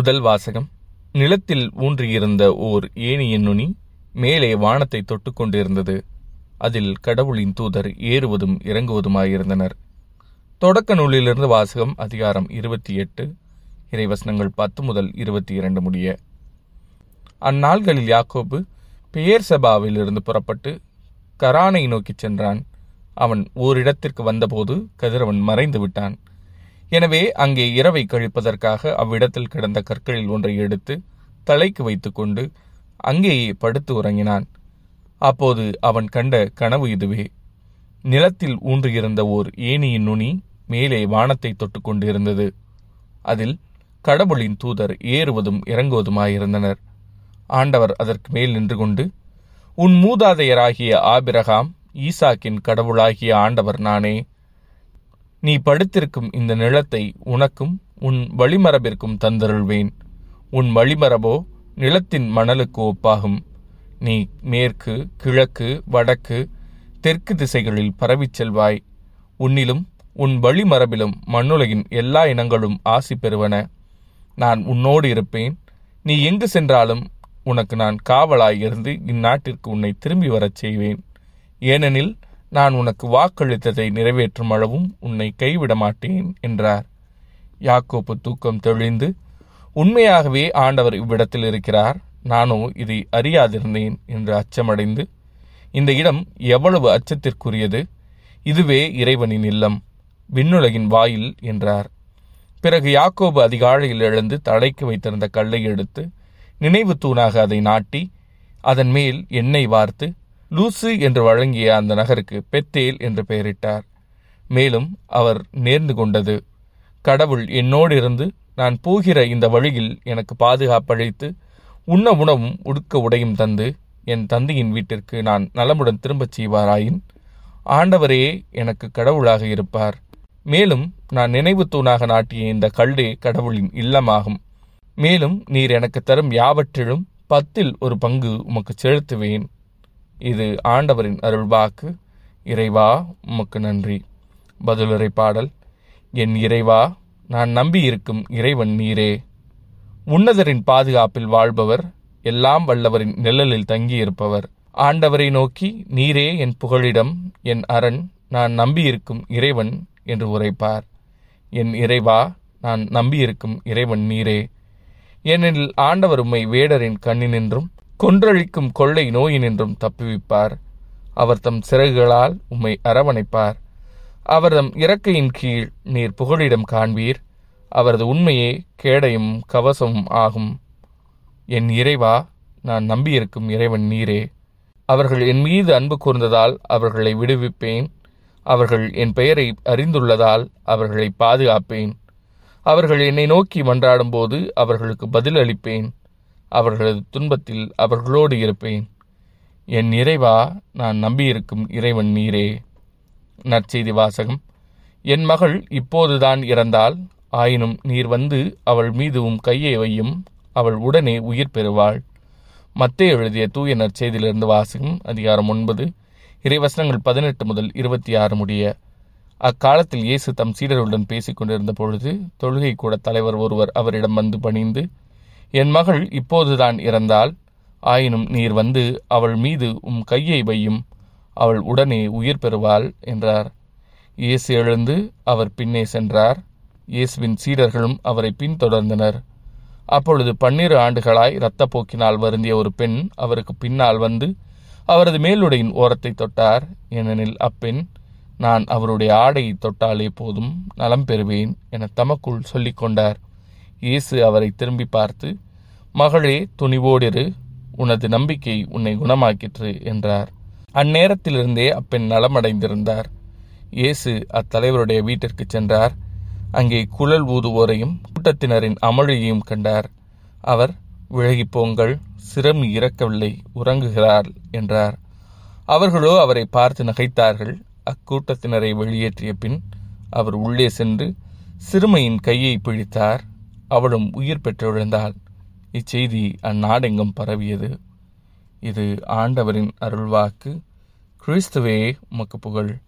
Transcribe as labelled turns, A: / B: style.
A: முதல் வாசகம். நிலத்தில் ஊன்றியிருந்த ஓர் ஏணியின் நுனி மேலே வானத்தை தொட்டு கொண்டிருந்தது. அதில் கடவுளின் தூதர் ஏறுவதும் இறங்குவதுமாயிருந்தனர். தொடக்க நூலிலிருந்து வாசகம் அதிகாரம் இருபத்தி எட்டு இறைவசனங்கள் பத்து முதல் இருபத்தி இரண்டு முடிய. அந்நாள்களில் யாக்கோபு பெயர் சபாவிலிருந்து புறப்பட்டு கரானை நோக்கிச் சென்றான். அவன் ஓரிடத்திற்கு வந்தபோது கதிரவன் மறைந்து விட்டான் எனவே அங்கே இரவை கழிப்பதற்காக அவ்விடத்தில் கிடந்த கற்களில் ஒன்றை எடுத்து தலைக்கு வைத்துக்கொண்டு அங்கேயே படுத்து உறங்கினான். அப்போது அவன் கண்ட கனவு இதுவே. நிலத்தில் ஊன்றியிருந்த ஓர் ஏணியின் நுனி மேலே வானத்தை தொட்டு கொண்டிருந்தது. அதில் கடவுளின் தூதர் ஏறுவதும் இறங்குவதுமாயிருந்தனர். ஆண்டவர் அதற்கு மேல் நின்று கொண்டு உன் மூதாதையராகிய ஆபிரகாம் ஈசாக்கின் கடவுளாகிய ஆண்டவர் நானே நீ படுத்திருக்கும் இந்த நிலத்தை உனக்கும் உன் வழிமரபிற்கும் தந்தருள்வேன். உன் வழிமரபோ நிலத்தின் மணலுக்கு ஒப்பாகும். நீ மேற்கு கிழக்கு வடக்கு தெற்கு திசைகளில் பரவிச் செல்வாய். உன்னிலும் உன் வழிமரபிலும் மண்ணுலகின் எல்லா இனங்களும் ஆசி பெறுவன. நான் உன்னோடு இருப்பேன். நீ எங்கு சென்றாலும் உனக்கு நான் காவலாய் இருந்து இந்நாட்டிற்கு உன்னை திரும்பி வரச் செய்வேன். ஏனெனில் நான் உனக்கு வாக்களித்ததை நிறைவேற்றும் அளவும் உன்னை கைவிட மாட்டேன் என்றார். யாக்கோப்பு தூக்கம் தெளிந்து உண்மையாகவே ஆண்டவர் இவ்விடத்தில் இருக்கிறார். நானோ இதை அறியாதிருந்தேன் என்று அச்சமடைந்து இந்த இடம் எவ்வளவு அச்சத்திற்குரியது. இதுவே இறைவனின் இல்லம். விண்ணுலகின் வாயில் என்றார். பிறகு யாக்கோபு அதிகாலையில் எழுந்து தலைக்கு வைத்திருந்த கல்லை எடுத்து நினைவு தூணாக அதை நாட்டி அதன் மேல் எண்ணெய் வார்த்து லூசு என்று வழங்கிய அந்த நகருக்கு பெத்தேல் என்று பெயரிட்டார். மேலும் அவர் நேர்ந்து கொண்டது கடவுள் என்னோடு இருந்து நான் போகிற இந்த வழியில் எனக்கு பாதுகாப்பளித்து உண்ண உணவும் உடுக்க உடையும் தந்து என் தந்தையின் வீட்டிற்கு நான் நலமுடன் திரும்பச் செய்வாராயின் ஆண்டவரே எனக்கு கடவுளாக இருப்பார். மேலும் நான் நினைவு தூணாக நாட்டிய இந்த கல்லே கடவுளின் இல்லமாகும். மேலும் நீர் எனக்கு தரும் யாவற்றிலும் பத்தில் ஒரு பங்கு உமக்கு செலுத்துவேன். இது ஆண்டவரின் அருள்வாக்கு. இறைவா உமக்கு நன்றி. பதிலுரை பாடல் என் இறைவா நான் நம்பியிருக்கும் இறைவன் நீரே. உன்னதரின் பாதுகாப்பில் வாழ்பவர் எல்லாம் வல்லவரின் நிழலில் தங்கியிருப்பவர். ஆண்டவரை நோக்கி நீரே என் புகழிடம் என் அரண் நான் நம்பியிருக்கும் இறைவன் என்று உரைப்பார். என் இறைவா நான் நம்பியிருக்கும் இறைவன் நீரே. ஏனெனில் ஆண்டவர் உம்மை வேடரின் கண்ணினின்றும் கொன்றழிக்கும் கொள்ளை நோயினின்றும் தப்புவிப்பார். அவர் தம் சிறகுகளால் உம்மை அரவணைப்பார். அவர்தம் இறக்கையின் கீழ் நீர் புகழிடம் காண்பீர். அவரது உண்மையே கேடையும் கவசமும் ஆகும். என் இறைவா நான் நம்பியிருக்கும் இறைவன் நீரே. அவர்கள் என் மீது அன்பு கூர்ந்ததால் அவர்களை விடுவிப்பேன். அவர்கள் என் பெயரை அறிந்துள்ளதால் அவர்களை பாதுகாப்பேன். அவர்கள் என்னை நோக்கி மன்றாடும்போது அவர்களுக்கு பதில் அளிப்பேன் அவர்களது துன்பத்தில் அவர்களோடு இருப்பேன். என் இறைவா நான் நம்பியிருக்கும் இறைவன் நீரே. நற்செய்தி வாசகம். என் மகள் இப்போதுதான் இறந்தால் ஆயினும் நீர் வந்து அவள் மீதுவும் கையை வையும் அவள் உடனே உயிர் பெறுவாள். மத்தே எழுதிய தூய நற்செய்தியிலிருந்து வாசகம் அதிகாரம் ஒன்பது இறைவசனங்கள் பதினெட்டு முதல் இருபத்தி ஆறு முடிய. அக்காலத்தில் இயேசு தம் சீடர்களுடன் பேசிக் கொண்டிருந்த பொழுது தொழுகை கூட தலைவர் ஒருவர் அவரிடம் வந்து பணிந்து என் மகள் இப்போதுதான் இறந்தாள். ஆயினும் நீர் வந்து அவள் மீது உம் கையை வையும். அவள் உடனே உயிர் பெறுவாள் என்றார். இயேசு எழுந்து அவர் பின்னே சென்றார். இயேசுவின் சீடர்களும் அவரை பின்தொடர்ந்தனர். அப்பொழுது பன்னிரு ஆண்டுகளாய் இரத்தப்போக்கினால் வருந்திய ஒரு பெண் அவருக்கு பின்னால் வந்து அவரது மேலுடையின் ஓரத்தை தொட்டார். ஏனெனில் அப்பெண் நான் அவருடைய ஆடையை தொட்டாலே போதும் நலம் பெறுவேன் என தமக்குள் சொல்லிக்கொண்டார். கொண்டார் இயேசு அவரை திரும்பி பார்த்து மகளே துணிவோடிரு உனது நம்பிக்கை உன்னை குணமாக்கிற்று என்றார். அந்நேரத்திலிருந்தே அப்பெண் நலமடைந்திருந்தார். இயேசு அத்தலைவருடைய வீட்டிற்கு சென்றார். அங்கே குழல் ஊதுவோரையும் கூட்டத்தினரின் அமளியையும் கண்டார். அவர் விலகிப் போங்கள் இறக்கவில்லை உறங்குகிறார் என்றார். அவர்களோ அவரை பார்த்து நகைத்தார்கள். அக்கூட்டத்தினரை வெளியேற்றிய பின் அவர் உள்ளே சென்று சிறுமையின் கையை பிடித்தார். அவளும் உயிர் பெற்றுழந்தாள். இச்செய்தி அந்நாடெங்கும் பரவியது. இது ஆண்டவரின் அருள்வாக்கு. கிறிஸ்துவே உமக்கு புகழ்.